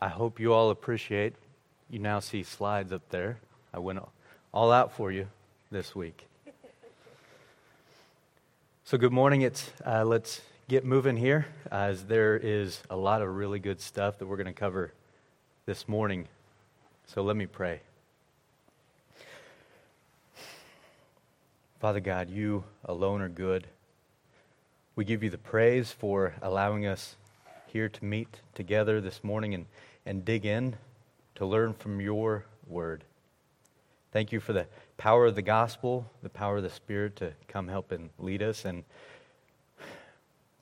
I hope you all appreciate. You now see slides up there. I went all out for you this week. So, good morning. It's uh, let's get moving here, as there is a lot of really good stuff that we're going to cover this morning. So, let me pray. Father God, you alone are good. We give you the praise for allowing us here to meet together this morning and, and dig in to learn from your word. Thank you for the power of the gospel, the power of the Spirit to come help and lead us. And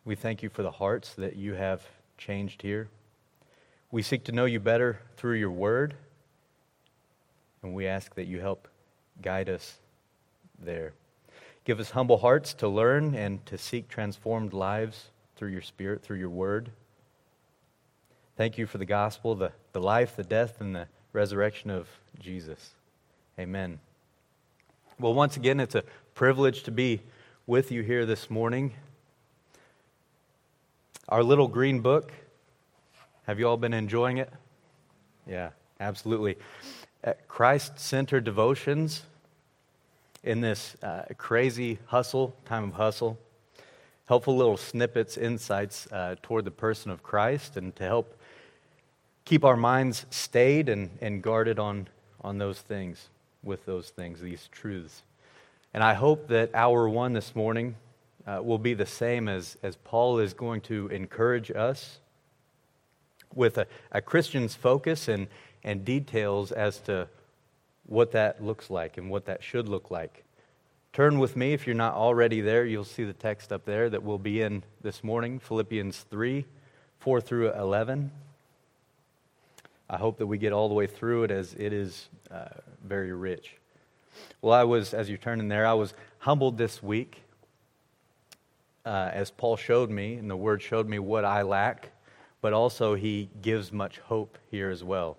we thank you for the hearts that you have changed here. We seek to know you better through your word, and we ask that you help guide us there. Give us humble hearts to learn and to seek transformed lives through your Spirit, through your word. Thank you for the gospel, the, the life, the death, and the resurrection of Jesus. Amen. Well, once again, it's a privilege to be with you here this morning. Our little green book, have you all been enjoying it? Yeah, absolutely. Christ centered devotions in this uh, crazy hustle, time of hustle. Helpful little snippets, insights uh, toward the person of Christ, and to help keep our minds stayed and, and guarded on, on those things, with those things, these truths. And I hope that hour one this morning uh, will be the same as, as Paul is going to encourage us with a, a Christian's focus and, and details as to what that looks like and what that should look like. Turn with me, if you're not already there, you'll see the text up there that we'll be in this morning Philippians 3 4 through 11. I hope that we get all the way through it as it is uh, very rich. Well, I was, as you're turning there, I was humbled this week uh, as Paul showed me, and the word showed me what I lack, but also he gives much hope here as well.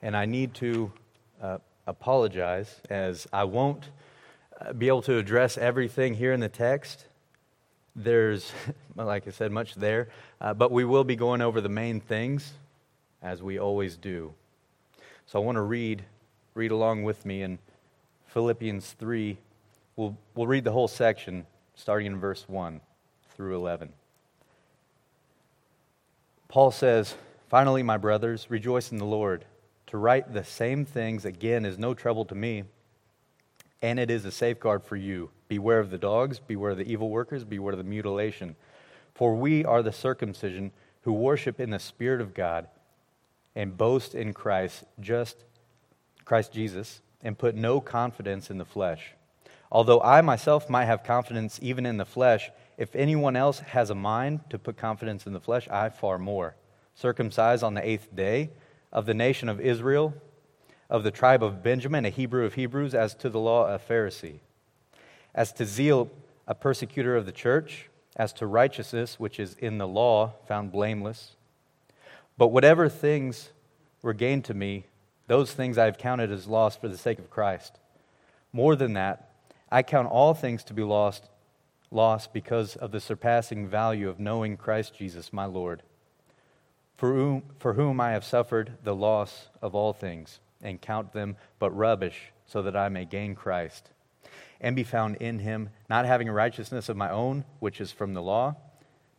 And I need to uh, apologize as I won't uh, be able to address everything here in the text. There's, like I said, much there, uh, but we will be going over the main things as we always do. So I want to read, read along with me in Philippians 3. We'll, we'll read the whole section starting in verse 1 through 11. Paul says, Finally, my brothers, rejoice in the Lord. To write the same things again is no trouble to me, and it is a safeguard for you. Beware of the dogs, beware of the evil workers, beware of the mutilation. For we are the circumcision who worship in the Spirit of God and boast in Christ, just Christ Jesus, and put no confidence in the flesh. Although I myself might have confidence even in the flesh, if anyone else has a mind to put confidence in the flesh, I far more. Circumcised on the eighth day, of the nation of Israel, of the tribe of Benjamin, a Hebrew of Hebrews, as to the law, a Pharisee as to zeal, a persecutor of the church, as to righteousness, which is in the law, found blameless. But whatever things were gained to me, those things I have counted as lost for the sake of Christ. More than that, I count all things to be lost, lost because of the surpassing value of knowing Christ Jesus, my Lord, for whom, for whom I have suffered the loss of all things, and count them but rubbish, so that I may gain Christ and be found in him, not having a righteousness of my own, which is from the law,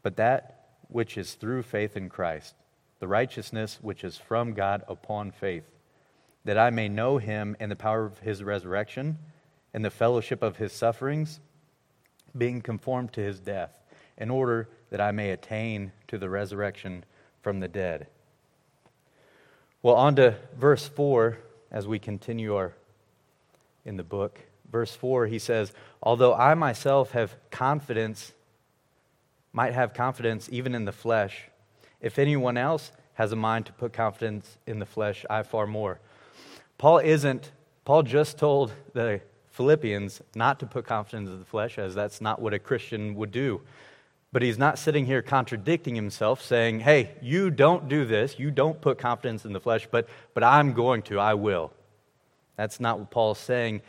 but that which is through faith in Christ, the righteousness which is from God upon faith, that I may know him and the power of his resurrection, and the fellowship of his sufferings, being conformed to his death, in order that I may attain to the resurrection from the dead. Well, on to verse 4 as we continue our in the book verse 4, he says, Although I myself have confidence, might have confidence even in the flesh, if anyone else has a mind to put confidence in the flesh, I far more. Paul isn't, Paul just told the Philippians not to put confidence in the flesh, as that's not what a Christian would do. But he's not sitting here contradicting himself, saying, Hey, you don't do this, you don't put confidence in the flesh, but, but I'm going to, I will. That's not what Paul's saying.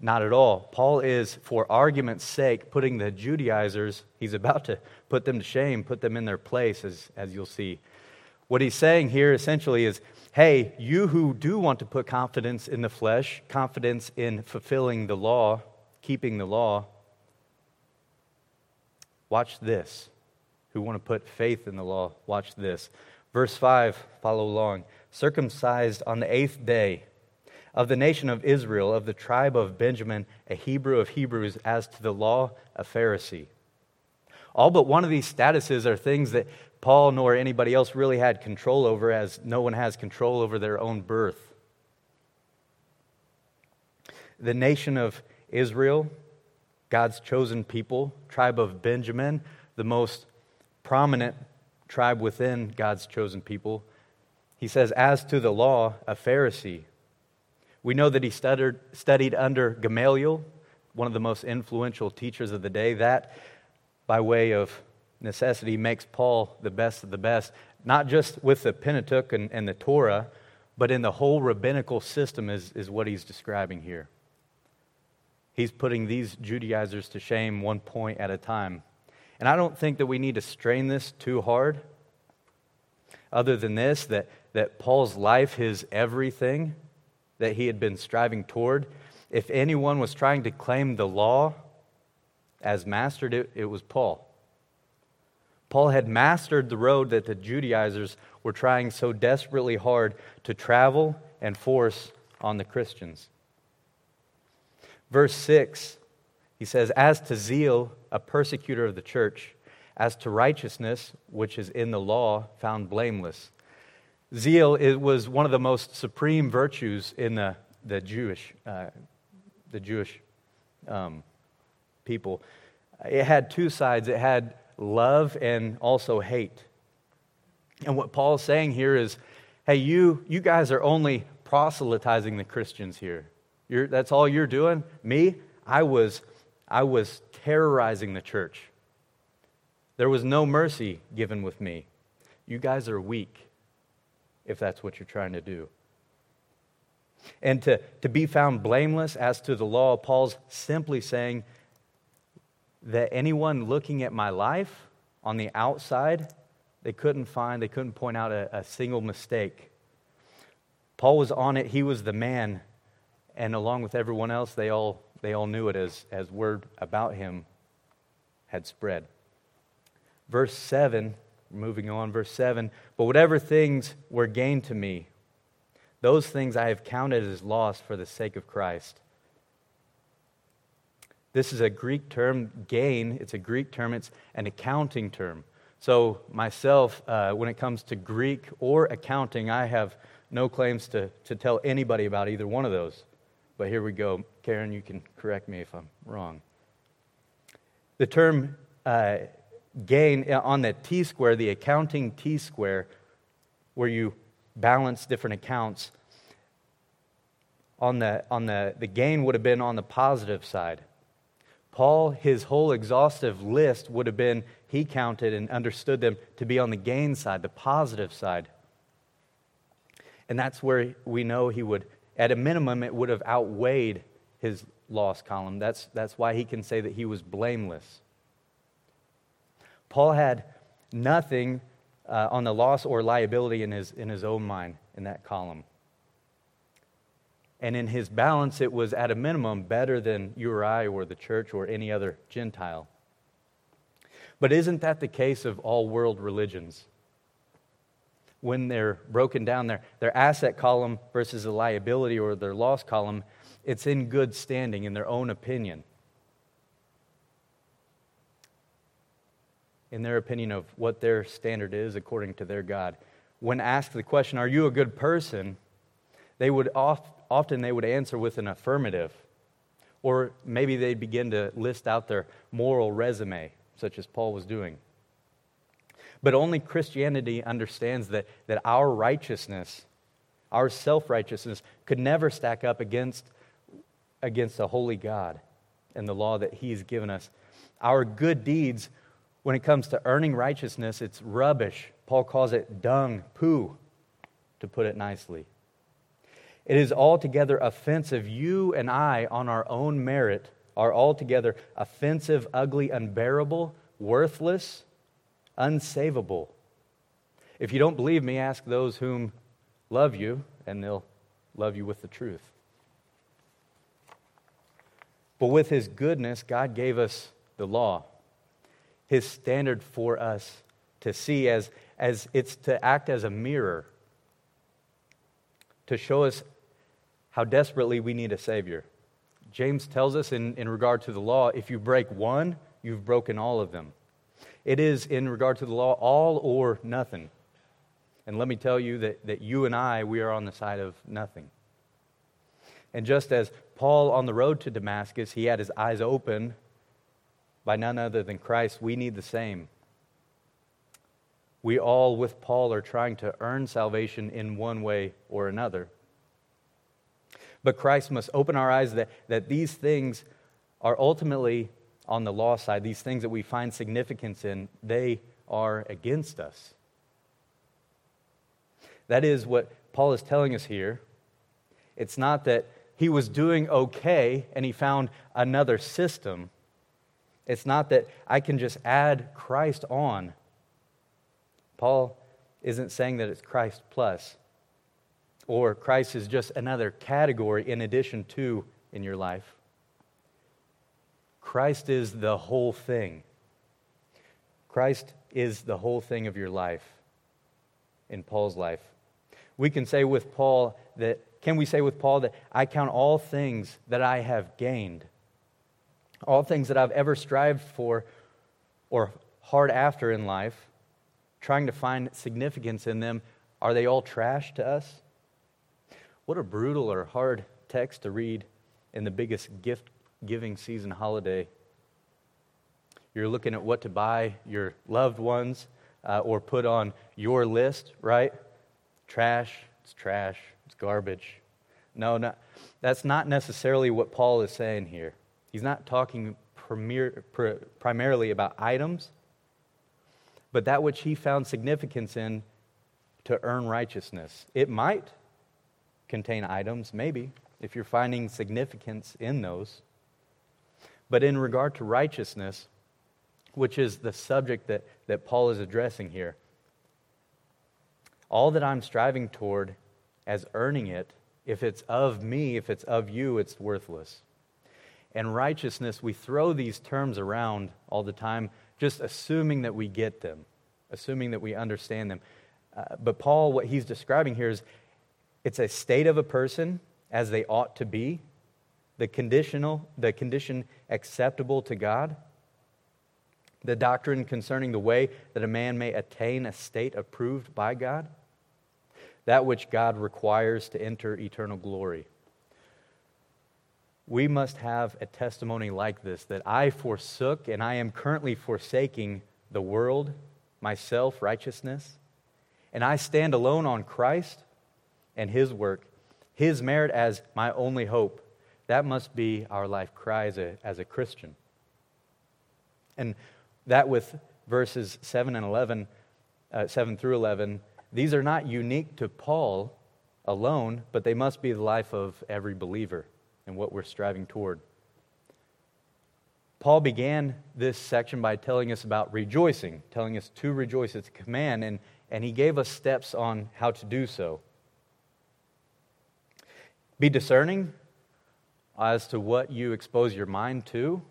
Not at all. Paul is, for argument's sake, putting the Judaizers, he's about to put them to shame, put them in their place, as, as you'll see. What he's saying here essentially is hey, you who do want to put confidence in the flesh, confidence in fulfilling the law, keeping the law, watch this. Who want to put faith in the law, watch this. Verse 5, follow along. Circumcised on the eighth day of the nation of Israel, of the tribe of Benjamin, a Hebrew of Hebrews, as to the law, a Pharisee. All but one of these statuses are things that Paul nor anybody else really had control over, as no one has control over their own birth. The nation of Israel, God's chosen people, tribe of Benjamin, the most prominent tribe within God's chosen people. He says, As to the law, a Pharisee. We know that he studied, studied under Gamaliel, one of the most influential teachers of the day. That, by way of necessity makes Paul the best of the best, not just with the Pentateuch and, and the Torah, but in the whole rabbinical system, is, is what he's describing here. He's putting these Judaizers to shame one point at a time. And I don't think that we need to strain this too hard, other than this that, that Paul's life, his everything that he had been striving toward, if anyone was trying to claim the law as mastered, it, it was Paul. Paul had mastered the road that the Judaizers were trying so desperately hard to travel and force on the Christians. Verse 6, he says, As to zeal, a persecutor of the church, as to righteousness, which is in the law, found blameless. Zeal it was one of the most supreme virtues in the, the Jewish, uh, the Jewish um, people. It had two sides. It had love and also hate. And what Paul's saying here is hey, you, you guys are only proselytizing the Christians here. You're, that's all you're doing. Me, I was, I was terrorizing the church. There was no mercy given with me. You guys are weak if that's what you're trying to do. And to, to be found blameless as to the law, Paul's simply saying that anyone looking at my life on the outside, they couldn't find, they couldn't point out a, a single mistake. Paul was on it, he was the man, and along with everyone else, they all, they all knew it as, as word about him had spread. Verse 7, moving on, verse 7 But whatever things were gained to me, those things I have counted as loss for the sake of Christ. This is a Greek term, gain. It's a Greek term, it's an accounting term. So, myself, uh, when it comes to Greek or accounting, I have no claims to, to tell anybody about either one of those. But here we go. Karen, you can correct me if I'm wrong. The term uh, gain uh, on the T square, the accounting T square, where you balance different accounts, on the, on the, the gain would have been on the positive side. Paul, his whole exhaustive list would have been, he counted and understood them to be on the gain side, the positive side. And that's where we know he would, at a minimum, it would have outweighed his loss column. That's, that's why he can say that he was blameless. Paul had nothing uh, on the loss or liability in his, in his own mind in that column. And in his balance, it was at a minimum better than you or I or the church or any other Gentile. But isn't that the case of all world religions? When they're broken down, their, their asset column versus the liability or their loss column, it's in good standing in their own opinion. In their opinion of what their standard is according to their God. When asked the question, Are you a good person? they would oft, often they would answer with an affirmative. Or maybe they'd begin to list out their moral resume, such as Paul was doing. But only Christianity understands that, that our righteousness, our self righteousness, could never stack up against, against a holy God and the law that He's given us. Our good deeds, when it comes to earning righteousness, it's rubbish. Paul calls it dung, poo, to put it nicely. It is altogether offensive. You and I, on our own merit, are altogether offensive, ugly, unbearable, worthless, unsavable. If you don't believe me, ask those whom love you, and they'll love you with the truth. But with his goodness, God gave us the law, his standard for us to see as, as it's to act as a mirror, to show us how desperately we need a Savior. James tells us in, in regard to the law if you break one, you've broken all of them. It is, in regard to the law, all or nothing. And let me tell you that, that you and I, we are on the side of nothing. And just as Paul on the road to Damascus, he had his eyes open by none other than Christ, we need the same. We all, with Paul, are trying to earn salvation in one way or another. But Christ must open our eyes that, that these things are ultimately on the law side, these things that we find significance in, they are against us. That is what Paul is telling us here. It's not that he was doing okay and he found another system. It's not that I can just add Christ on. Paul isn't saying that it's Christ plus or Christ is just another category in addition to in your life. Christ is the whole thing. Christ is the whole thing of your life, in Paul's life. We can say with Paul that, can we say with Paul that I count all things that I have gained, all things that I've ever strived for or hard after in life, trying to find significance in them, are they all trash to us? What a brutal or hard text to read in the biggest gift giving season holiday. You're looking at what to buy your loved ones uh, or put on your list, right? Trash, it's trash, it's garbage. No, not, that's not necessarily what Paul is saying here. He's not talking premier, pr- primarily about items, but that which he found significance in to earn righteousness. It might contain items, maybe, if you're finding significance in those. But in regard to righteousness, which is the subject that, that Paul is addressing here, all that I'm striving toward as earning it, if it's of me, if it's of you, it's worthless. And righteousness, we throw these terms around all the time, just assuming that we get them, assuming that we understand them. Uh, but Paul, what he's describing here is it's a state of a person as they ought to be, the conditional, the condition acceptable to God, the doctrine concerning the way that a man may attain a state approved by God, that which God requires to enter eternal glory. We must have a testimony like this that I forsook and I am currently forsaking the world, myself, righteousness, and I stand alone on Christ and His work, His merit as my only hope. That must be our life cry as a, as a Christian. And that with verses 7 and 11, uh, 7 through 11, these are not unique to Paul alone, but they must be the life of every believer and what we're striving toward. Paul began this section by telling us about rejoicing, telling us to rejoice. It's a command, and, and he gave us steps on how to do so. Be discerning as to what you expose your mind to.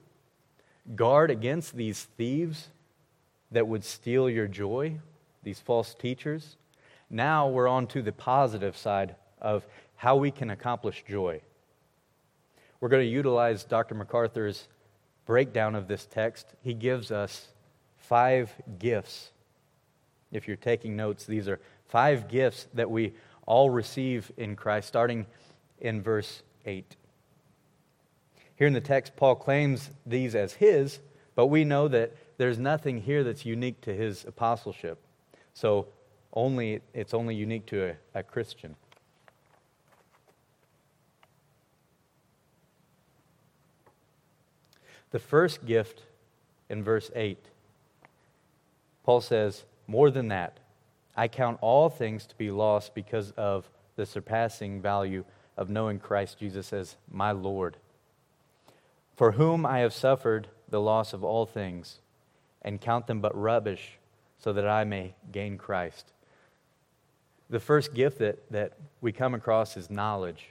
Guard against these thieves that would steal your joy, these false teachers. Now we're on to the positive side of how we can accomplish joy. We're going to utilize Dr. MacArthur's breakdown of this text. He gives us five gifts. If you're taking notes, these are five gifts that we all receive in Christ, starting in verse 8. Here in the text, Paul claims these as his, but we know that there's nothing here that's unique to his apostleship. So only, it's only unique to a, a Christian. The first gift in verse 8, Paul says, More than that, I count all things to be lost because of the surpassing value of knowing Christ Jesus as my Lord, for whom I have suffered the loss of all things, and count them but rubbish, so that I may gain Christ. the first gift that, that we come across is knowledge.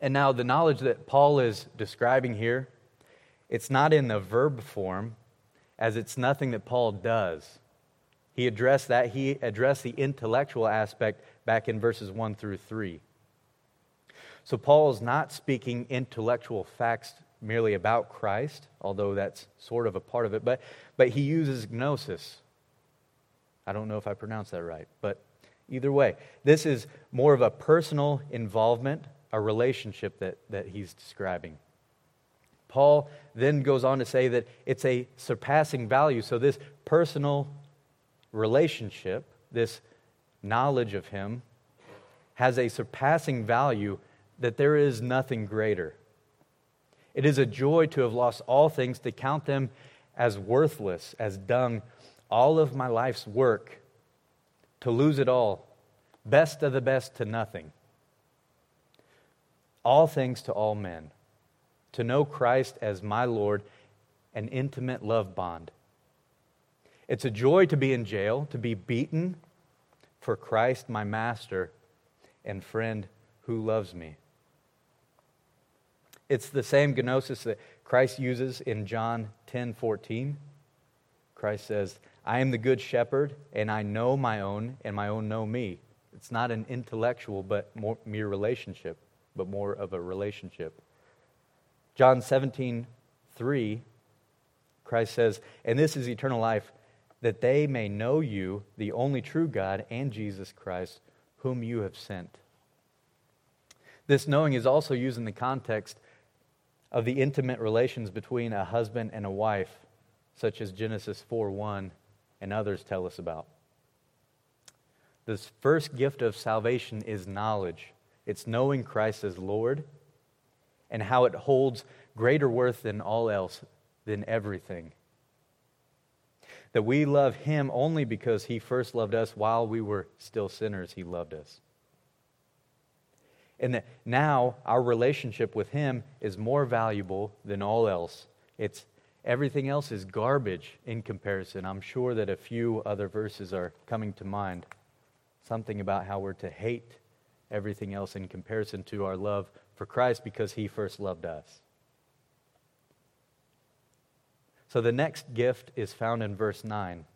And now, the knowledge that Paul is describing here, it's not in the verb form, as it's nothing that Paul does. He addressed that. He addressed the intellectual aspect back in verses 1 through 3. So, Paul is not speaking intellectual facts merely about Christ, although that's sort of a part of it, but, but he uses gnosis. I don't know if I pronounced that right, but either way, this is more of a personal involvement, a relationship that, that he's describing. Paul then goes on to say that it's a surpassing value. So, this personal relationship, this knowledge of him, has a surpassing value that there is nothing greater. It is a joy to have lost all things, to count them as worthless, as dung, all of my life's work, to lose it all, best of the best to nothing. All things to all men, to know Christ as my Lord, an intimate love bond. It's a joy to be in jail, to be beaten for Christ, my master and friend who loves me. It's the same gnosis that Christ uses in John 10 14. Christ says, I am the good shepherd, and I know my own, and my own know me. It's not an intellectual, but more, mere relationship, but more of a relationship. John 17 3, Christ says, And this is eternal life, that they may know you, the only true God, and Jesus Christ, whom you have sent. This knowing is also used in the context of the intimate relations between a husband and a wife, such as Genesis 4 1 and others tell us about. This first gift of salvation is knowledge. It's knowing Christ as Lord and how it holds greater worth than all else, than everything. That we love Him only because He first loved us while we were still sinners, He loved us and that now our relationship with Him is more valuable than all else. It's everything else is garbage in comparison. I'm sure that a few other verses are coming to mind. Something about how we're to hate everything else in comparison to our love for Christ because He first loved us. So the next gift is found in verse 9.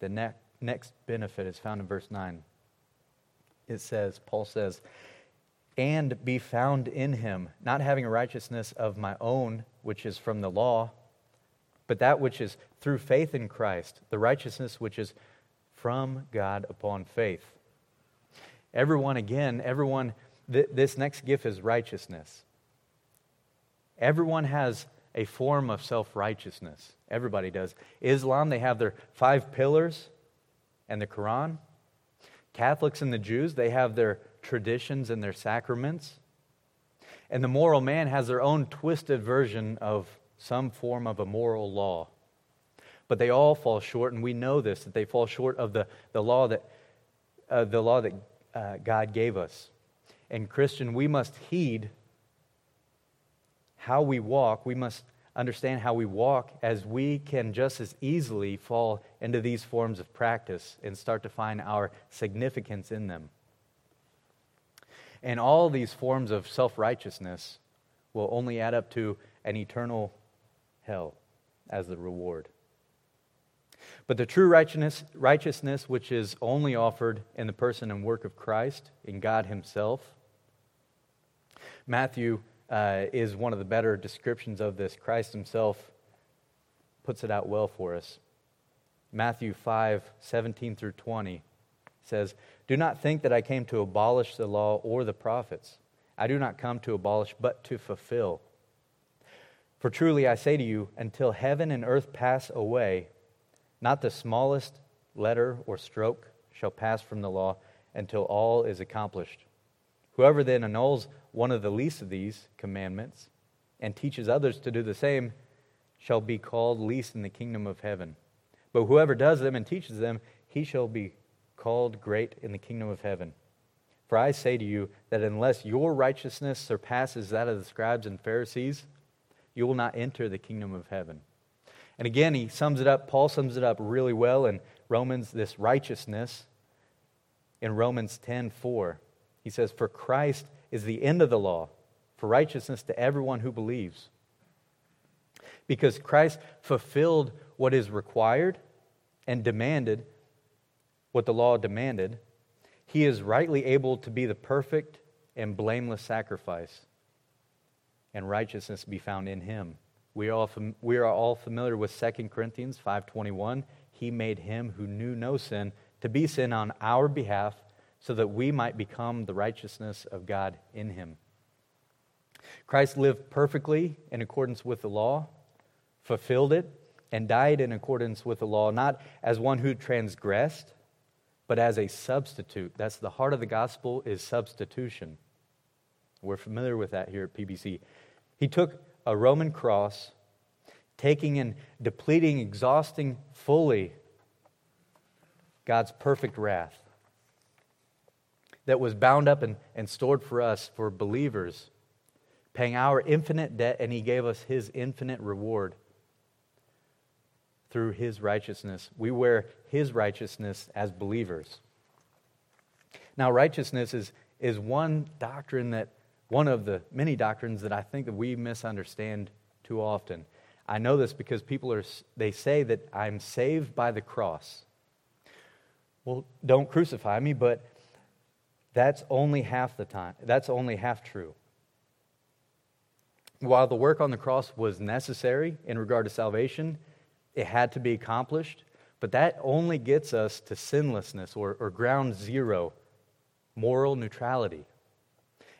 The ne- next benefit is found in verse 9. It says, Paul says, and be found in him, not having a righteousness of my own, which is from the law, but that which is through faith in Christ, the righteousness which is from God upon faith. Everyone, again, everyone, th- this next gift is righteousness. Everyone has a form of self righteousness. Everybody does. Islam, they have their five pillars and the Quran. Catholics and the Jews, they have their traditions and their sacraments. And the moral man has their own twisted version of some form of a moral law. But they all fall short, and we know this, that they fall short of the, the law that, uh, the law that uh, God gave us. And, Christian, we must heed how we walk. We must understand how we walk as we can just as easily fall into these forms of practice and start to find our significance in them. And all these forms of self righteousness will only add up to an eternal hell as the reward. But the true righteousness, righteousness, which is only offered in the person and work of Christ, in God Himself, Matthew uh, is one of the better descriptions of this. Christ Himself puts it out well for us. Matthew 5 17 through 20 says, Do not think that I came to abolish the law or the prophets. I do not come to abolish, but to fulfill. For truly I say to you, until heaven and earth pass away, not the smallest letter or stroke shall pass from the law until all is accomplished. Whoever then annuls one of the least of these commandments and teaches others to do the same shall be called least in the kingdom of heaven. But whoever does them and teaches them, he shall be called great in the kingdom of heaven. For I say to you that unless your righteousness surpasses that of the scribes and Pharisees, you will not enter the kingdom of heaven. And again, he sums it up, Paul sums it up really well in Romans this righteousness. in Romans 10 4. He says, For Christ is the end of the law, for righteousness to everyone who believes. Because Christ fulfilled what is required and demanded what the law demanded, he is rightly able to be the perfect and blameless sacrifice, and righteousness be found in him. We are all, fam- we are all familiar with 2 Corinthians 5.21. He made him who knew no sin to be sin on our behalf so that we might become the righteousness of God in him. Christ lived perfectly in accordance with the law, fulfilled it, and died in accordance with the law, not as one who transgressed, but as a substitute. That's the heart of the gospel is substitution. We're familiar with that here at PBC. He took a Roman cross, taking and depleting, exhausting fully God's perfect wrath that was bound up and, and stored for us, for believers, paying our infinite debt, and He gave us His infinite reward through His righteousness. We wear His righteousness as believers. Now, righteousness is, is one doctrine that, one of the many doctrines that I think that we misunderstand too often. I know this because people are, they say that I'm saved by the cross. Well, don't crucify me, but that's only half the time. That's only half true. While the work on the cross was necessary in regard to salvation, it had to be accomplished, but that only gets us to sinlessness or, or ground zero, moral neutrality.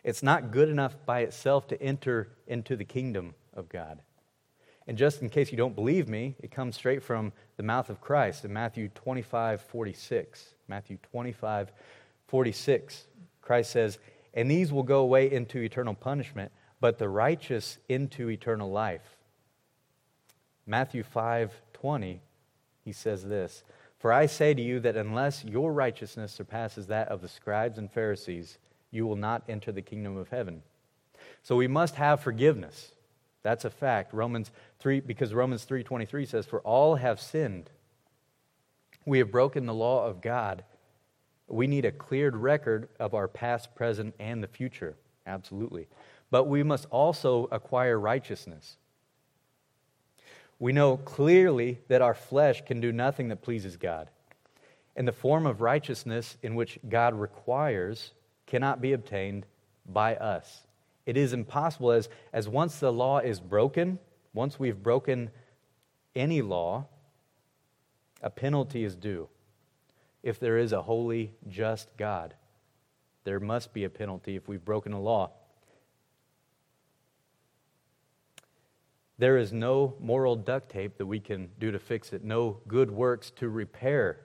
It's not good enough by itself to enter into the kingdom of God. And just in case you don't believe me, it comes straight from the mouth of Christ in Matthew 25, 46. Matthew 25, 46. Christ says, And these will go away into eternal punishment, but the righteous into eternal life. Matthew 5, 20, he says this For I say to you that unless your righteousness surpasses that of the scribes and Pharisees, you will not enter the kingdom of heaven. So we must have forgiveness. That's a fact. Romans 3 because Romans 3:23 says for all have sinned. We have broken the law of God. We need a cleared record of our past, present, and the future. Absolutely. But we must also acquire righteousness. We know clearly that our flesh can do nothing that pleases God. And the form of righteousness in which God requires cannot be obtained by us. It is impossible, as, as once the law is broken, once we've broken any law, a penalty is due. If there is a holy, just God, there must be a penalty if we've broken a law. There is no moral duct tape that we can do to fix it, no good works to repair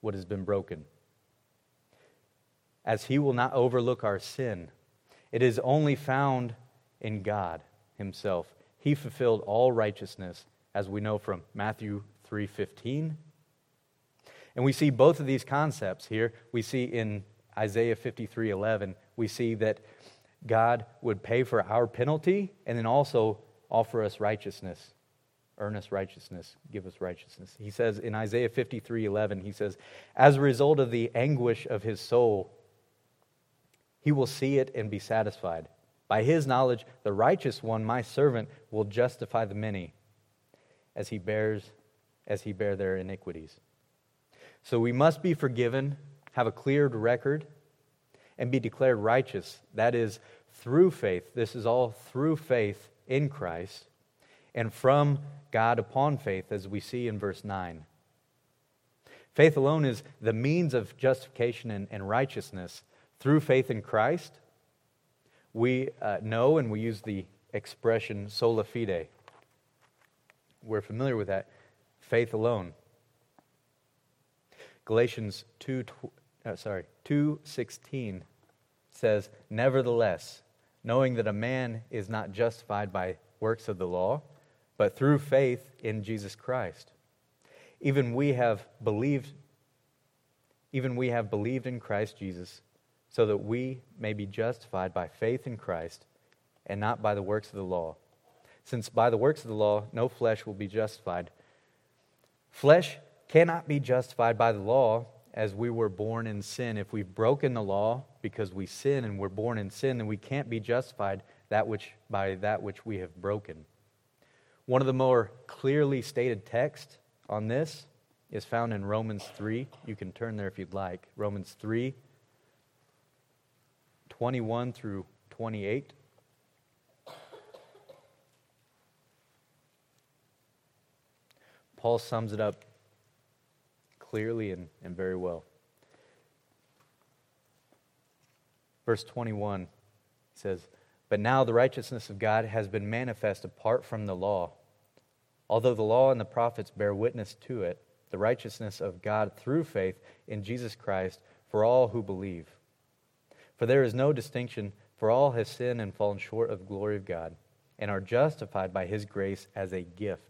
what has been broken. As He will not overlook our sin, it is only found in God Himself. He fulfilled all righteousness, as we know from Matthew 3:15. And we see both of these concepts here. We see in Isaiah 53:11, we see that God would pay for our penalty and then also offer us righteousness, earn us righteousness, give us righteousness. He says in Isaiah 53 11, he says, As a result of the anguish of his soul, he will see it and be satisfied. By his knowledge, the righteous one, my servant, will justify the many as he bears as he bear their iniquities. So we must be forgiven, have a cleared record, and be declared righteous. That is through faith. This is all through faith in Christ and from God upon faith, as we see in verse 9. Faith alone is the means of justification and, and righteousness. Through faith in Christ, we uh, know and we use the expression sola fide. We're familiar with that. Faith alone. Galatians 2, uh, sorry, 2.16 says, Nevertheless, knowing that a man is not justified by works of the law, but through faith in Jesus Christ. Even we have believed even we have believed in Christ Jesus so that we may be justified by faith in Christ and not by the works of the law. Since by the works of the law no flesh will be justified. Flesh cannot be justified by the law, as we were born in sin. If we've broken the law because we sin and we're born in sin, then we can't be justified that which, by that which we have broken. One of the more clearly stated texts on this is found in Romans 3. You can turn there if you'd like. Romans 3, 21 through 28. Paul sums it up clearly and, and very well. Verse 21 says, But now the righteousness of God has been manifest apart from the law. Although the law and the prophets bear witness to it, the righteousness of God through faith in Jesus Christ for all who believe. For there is no distinction, for all have sinned and fallen short of the glory of God, and are justified by his grace as a gift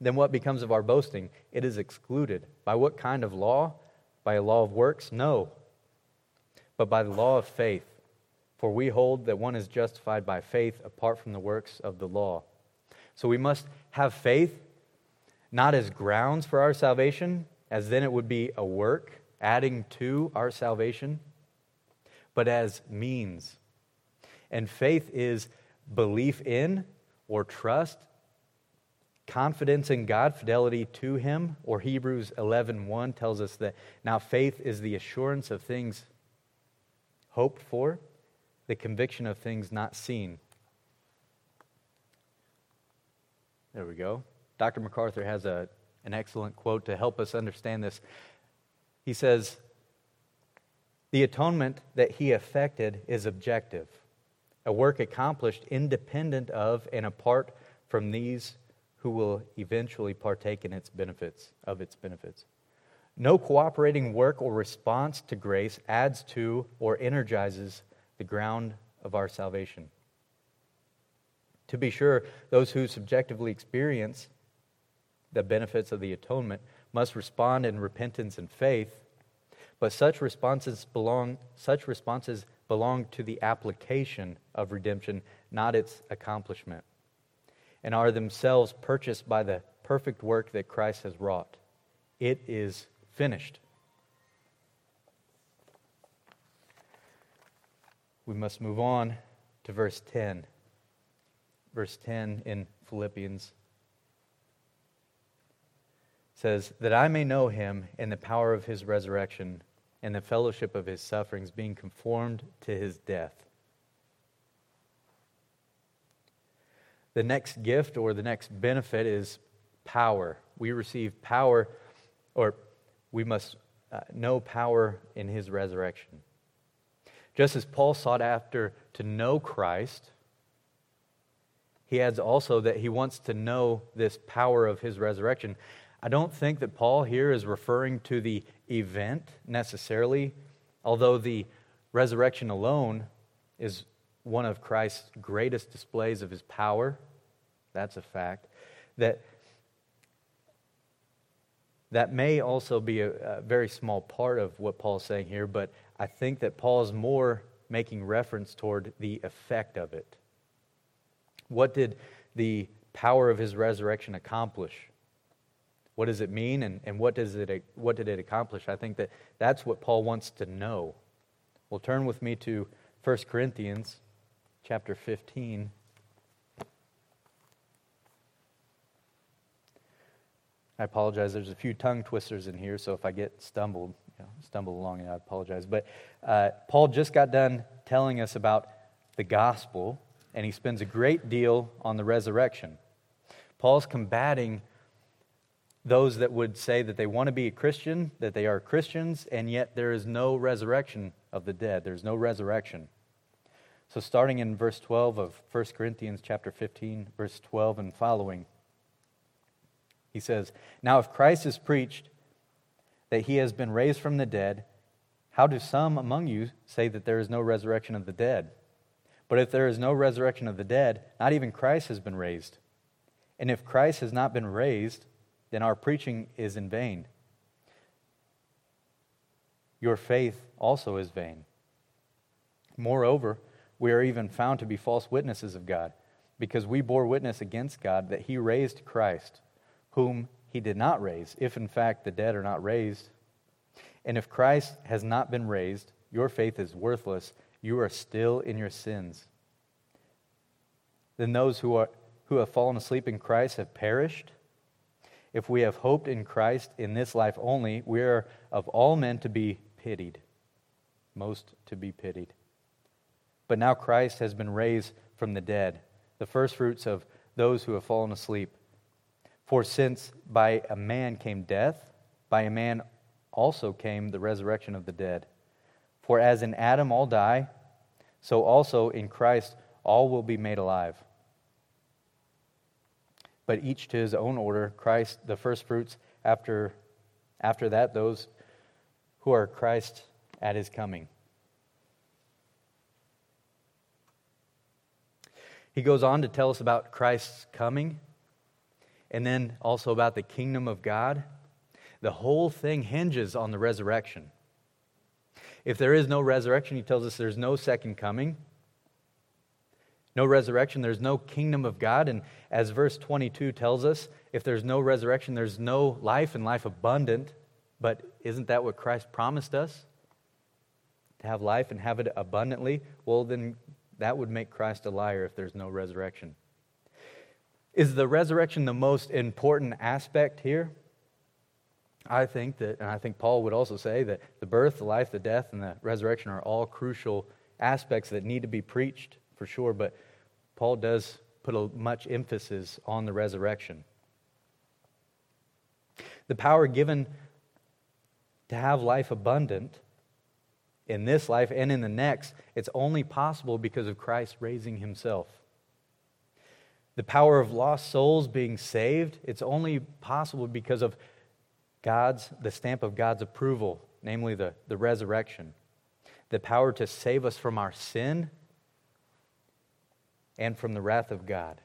then what becomes of our boasting? It is excluded. By what kind of law? By a law of works? No, but by the law of faith. For we hold that one is justified by faith apart from the works of the law. So we must have faith not as grounds for our salvation, as then it would be a work adding to our salvation, but as means. And faith is belief in or trust confidence in God, fidelity to him, or Hebrews 11:1 tells us that now faith is the assurance of things hoped for, the conviction of things not seen. There we go. Dr. MacArthur has a, an excellent quote to help us understand this. He says, The atonement that he effected is objective, a work accomplished independent of and apart from these who will eventually partake in its benefits, of its benefits. No cooperating work or response to grace adds to or energizes the ground of our salvation. To be sure, those who subjectively experience the benefits of the atonement must respond in repentance and faith, but such responses belong such responses belong to the application of redemption, not its accomplishment and are themselves purchased by the perfect work that Christ has wrought. It is finished. We must move on to verse 10. Verse 10 in Philippians says, That I may know him in the power of his resurrection and the fellowship of his sufferings, being conformed to his death The next gift or the next benefit is power. We receive power, or we must uh, know power in his resurrection. Just as Paul sought after to know Christ, he adds also that he wants to know this power of his resurrection. I don't think that Paul here is referring to the event necessarily, although the resurrection alone is one of Christ's greatest displays of his power. That's a fact. That, that may also be a, a very small part of what Paul's saying here, but I think that Paul is more making reference toward the effect of it. What did the power of his resurrection accomplish? What does it mean and, and what, does it, what did it accomplish? I think that that's what Paul wants to know. Well, turn with me to 1 Corinthians chapter 15. I apologize. There's a few tongue twisters in here, so if I get stumbled, you know, stumble along, and I apologize. But uh, Paul just got done telling us about the gospel, and he spends a great deal on the resurrection. Paul's combating those that would say that they want to be a Christian, that they are Christians, and yet there is no resurrection of the dead. There's no resurrection. So starting in verse 12 of 1 Corinthians chapter 15, verse 12 and following, he says, Now if Christ is preached that he has been raised from the dead, How do some among you say that there is no resurrection of the dead? But if there is no resurrection of the dead, not even Christ has been raised. And if Christ has not been raised, then our preaching is in vain. Your faith also is vain. Moreover, we are even found to be false witnesses of God, because we bore witness against God that he raised Christ, whom he did not raise, if in fact the dead are not raised. And if Christ has not been raised, your faith is worthless. You are still in your sins. Then those who, are, who have fallen asleep in Christ have perished. If we have hoped in Christ in this life only, we are of all men to be pitied, most to be pitied. But now Christ has been raised from the dead, the firstfruits of those who have fallen asleep. For since by a man came death, by a man also came the resurrection of the dead. For as in Adam all die, so also in Christ all will be made alive. But each to his own order, Christ the firstfruits, after, after that, those who are Christ at his coming. He goes on to tell us about Christ's coming and then also about the kingdom of God. The whole thing hinges on the resurrection. If there is no resurrection, he tells us there's no second coming. No resurrection, there's no kingdom of God. And as verse 22 tells us, if there's no resurrection, there's no life and life abundant. But isn't that what Christ promised us? To have life and have it abundantly? Well, then that would make Christ a liar if there's no resurrection. Is the resurrection the most important aspect here? I think that, and I think Paul would also say that the birth, the life, the death, and the resurrection are all crucial aspects that need to be preached for sure, but Paul does put a, much emphasis on the resurrection. The power given to have life abundant in this life and in the next, it's only possible because of Christ raising himself. The power of lost souls being saved, it's only possible because of God's, the stamp of God's approval, namely the, the resurrection. The power to save us from our sin and from the wrath of God.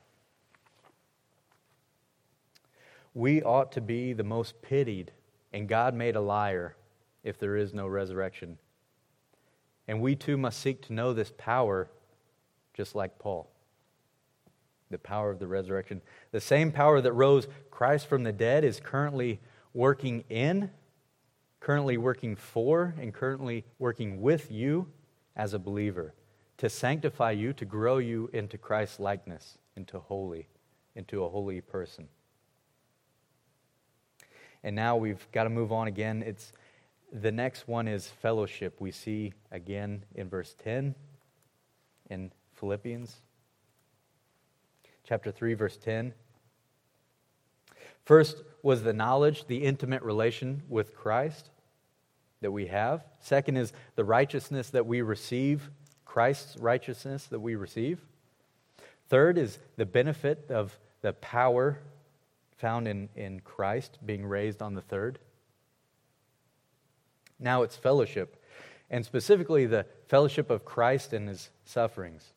We ought to be the most pitied and God made a liar if there is no resurrection. And we too must seek to know this power just like Paul. The power of the resurrection. The same power that rose Christ from the dead is currently working in, currently working for, and currently working with you as a believer to sanctify you, to grow you into Christ's likeness, into holy, into a holy person. And now we've got to move on again. It's the next one is fellowship. We see again in verse 10 in Philippians chapter 3 verse 10. First was the knowledge, the intimate relation with Christ that we have. Second is the righteousness that we receive, Christ's righteousness that we receive. Third is the benefit of the power found in, in Christ being raised on the third. Now it's fellowship, and specifically the fellowship of Christ and his sufferings.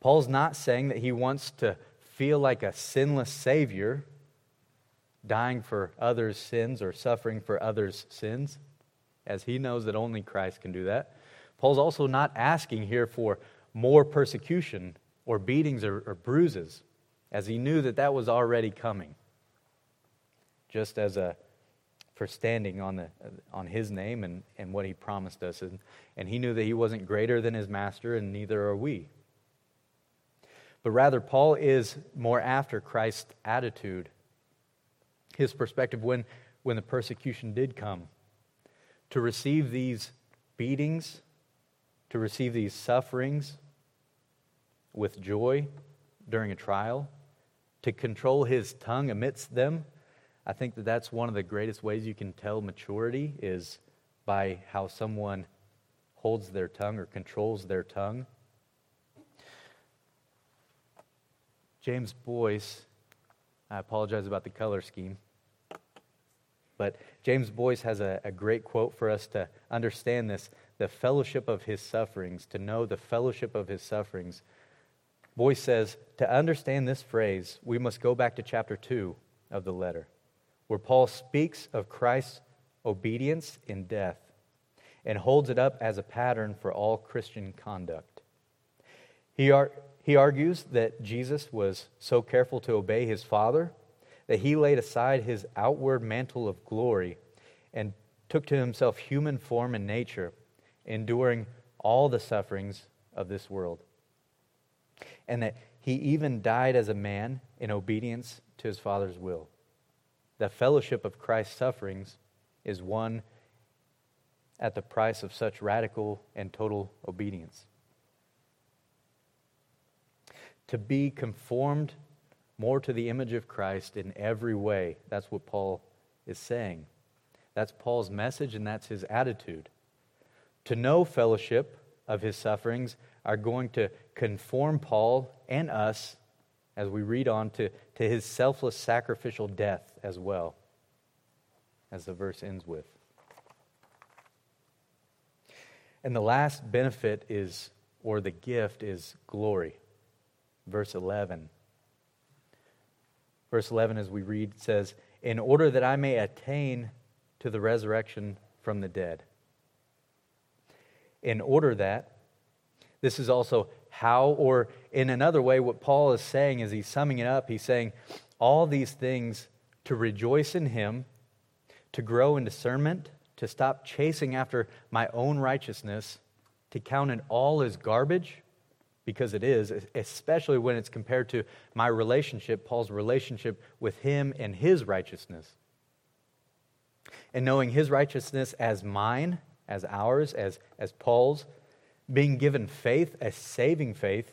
Paul's not saying that he wants to feel like a sinless Savior dying for others' sins or suffering for others' sins, as he knows that only Christ can do that. Paul's also not asking here for more persecution or beatings or, or bruises as he knew that that was already coming, just as a for standing on, the, on his name and, and what he promised us. And, and he knew that he wasn't greater than his master, and neither are we. But rather, Paul is more after Christ's attitude, his perspective when, when the persecution did come. To receive these beatings, to receive these sufferings with joy during a trial, to control his tongue amidst them. I think that that's one of the greatest ways you can tell maturity is by how someone holds their tongue or controls their tongue. James Boice, I apologize about the color scheme, but James Boice has a, a great quote for us to understand this the fellowship of his sufferings, to know the fellowship of his sufferings. Boice says, to understand this phrase, we must go back to chapter 2 of the letter, where Paul speaks of Christ's obedience in death and holds it up as a pattern for all Christian conduct. He, ar- he argues that Jesus was so careful to obey his Father that he laid aside his outward mantle of glory and took to himself human form and nature, enduring all the sufferings of this world and that he even died as a man in obedience to his Father's will. The fellowship of Christ's sufferings is won at the price of such radical and total obedience. To be conformed more to the image of Christ in every way. That's what Paul is saying. That's Paul's message, and that's his attitude. To know fellowship of his sufferings are going to conform Paul and us as we read on to, to his selfless sacrificial death as well, as the verse ends with. And the last benefit is, or the gift is glory. Verse 11. Verse 11, as we read, says, In order that I may attain to the resurrection from the dead. In order that, this is also how, or in another way, what Paul is saying is he's summing it up. He's saying, all these things to rejoice in Him, to grow in discernment, to stop chasing after my own righteousness, to count it all as garbage, because it is, especially when it's compared to my relationship, Paul's relationship with Him and His righteousness. And knowing His righteousness as mine, as ours, as, as Paul's, being given faith, a saving faith,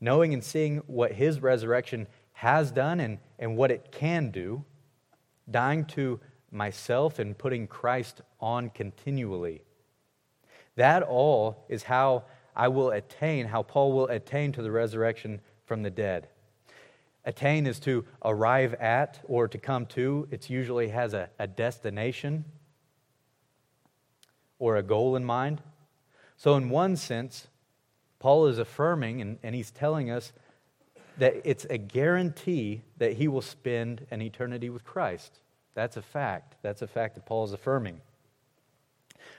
knowing and seeing what his resurrection has done and, and what it can do, dying to myself and putting Christ on continually. That all is how I will attain, how Paul will attain to the resurrection from the dead. Attain is to arrive at or to come to. It usually has a, a destination or a goal in mind. So, in one sense, Paul is affirming and, and he's telling us that it's a guarantee that he will spend an eternity with Christ. That's a fact. That's a fact that Paul is affirming.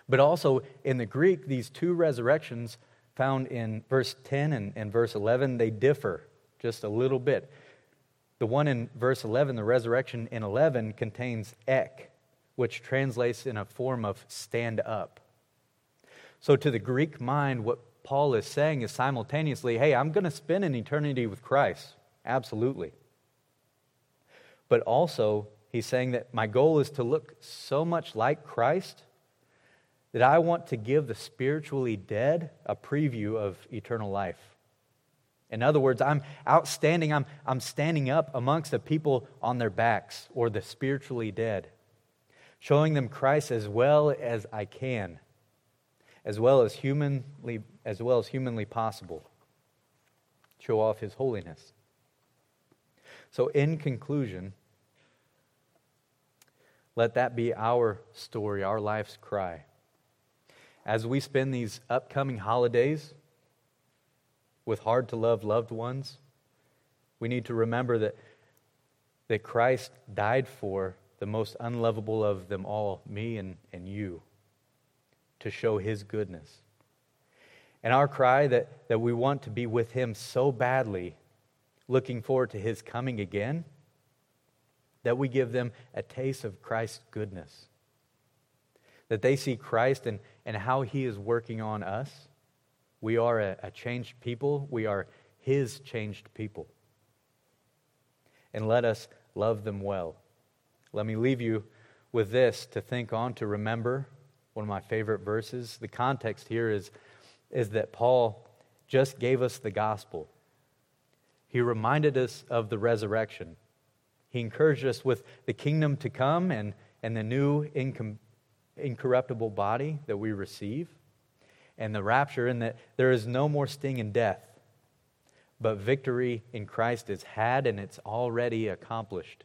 But also in the Greek, these two resurrections found in verse 10 and, and verse 11, they differ just a little bit. The one in verse 11, the resurrection in 11, contains ek, which translates in a form of stand up. So, to the Greek mind, what Paul is saying is simultaneously, hey, I'm going to spend an eternity with Christ. Absolutely. But also, he's saying that my goal is to look so much like Christ that I want to give the spiritually dead a preview of eternal life. In other words, I'm outstanding, I'm, I'm standing up amongst the people on their backs or the spiritually dead, showing them Christ as well as I can as well as humanly as well as humanly possible. Show off his holiness. So in conclusion let that be our story our life's cry as we spend these upcoming holidays with hard to love loved ones we need to remember that that Christ died for the most unlovable of them all me and, and you to show his goodness. And our cry that, that we want to be with him so badly, looking forward to his coming again, that we give them a taste of Christ's goodness. That they see Christ and, and how he is working on us. We are a, a changed people, we are his changed people. And let us love them well. Let me leave you with this to think on, to remember one of my favorite verses. The context here is, is that Paul just gave us the gospel. He reminded us of the resurrection. He encouraged us with the kingdom to come and, and the new incom- incorruptible body that we receive, and the rapture, in that there is no more sting in death, but victory in Christ is had and it's already accomplished.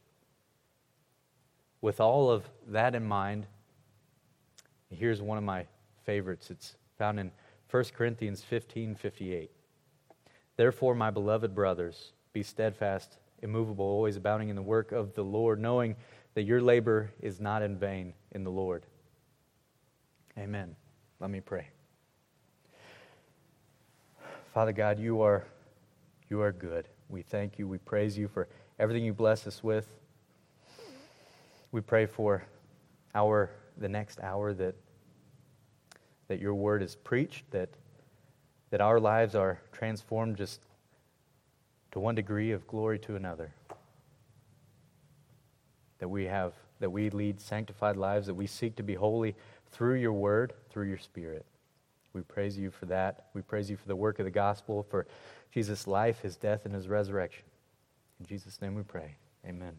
with all of that in mind, here's one of my favorites. It's found in 1 Corinthians 15 58. Therefore, my beloved brothers, be steadfast, immovable, always abounding in the work of the Lord, knowing that your labor is not in vain in the Lord. Amen. Let me pray. Father God, you are, you are good. We thank you. We praise you for everything you bless us with. We pray for our the next hour that that your word is preached, that that our lives are transformed just to one degree of glory to another. That we have that we lead sanctified lives, that we seek to be holy through your word, through your spirit. We praise you for that. We praise you for the work of the gospel, for Jesus' life, his death, and his resurrection. In Jesus' name we pray. Amen.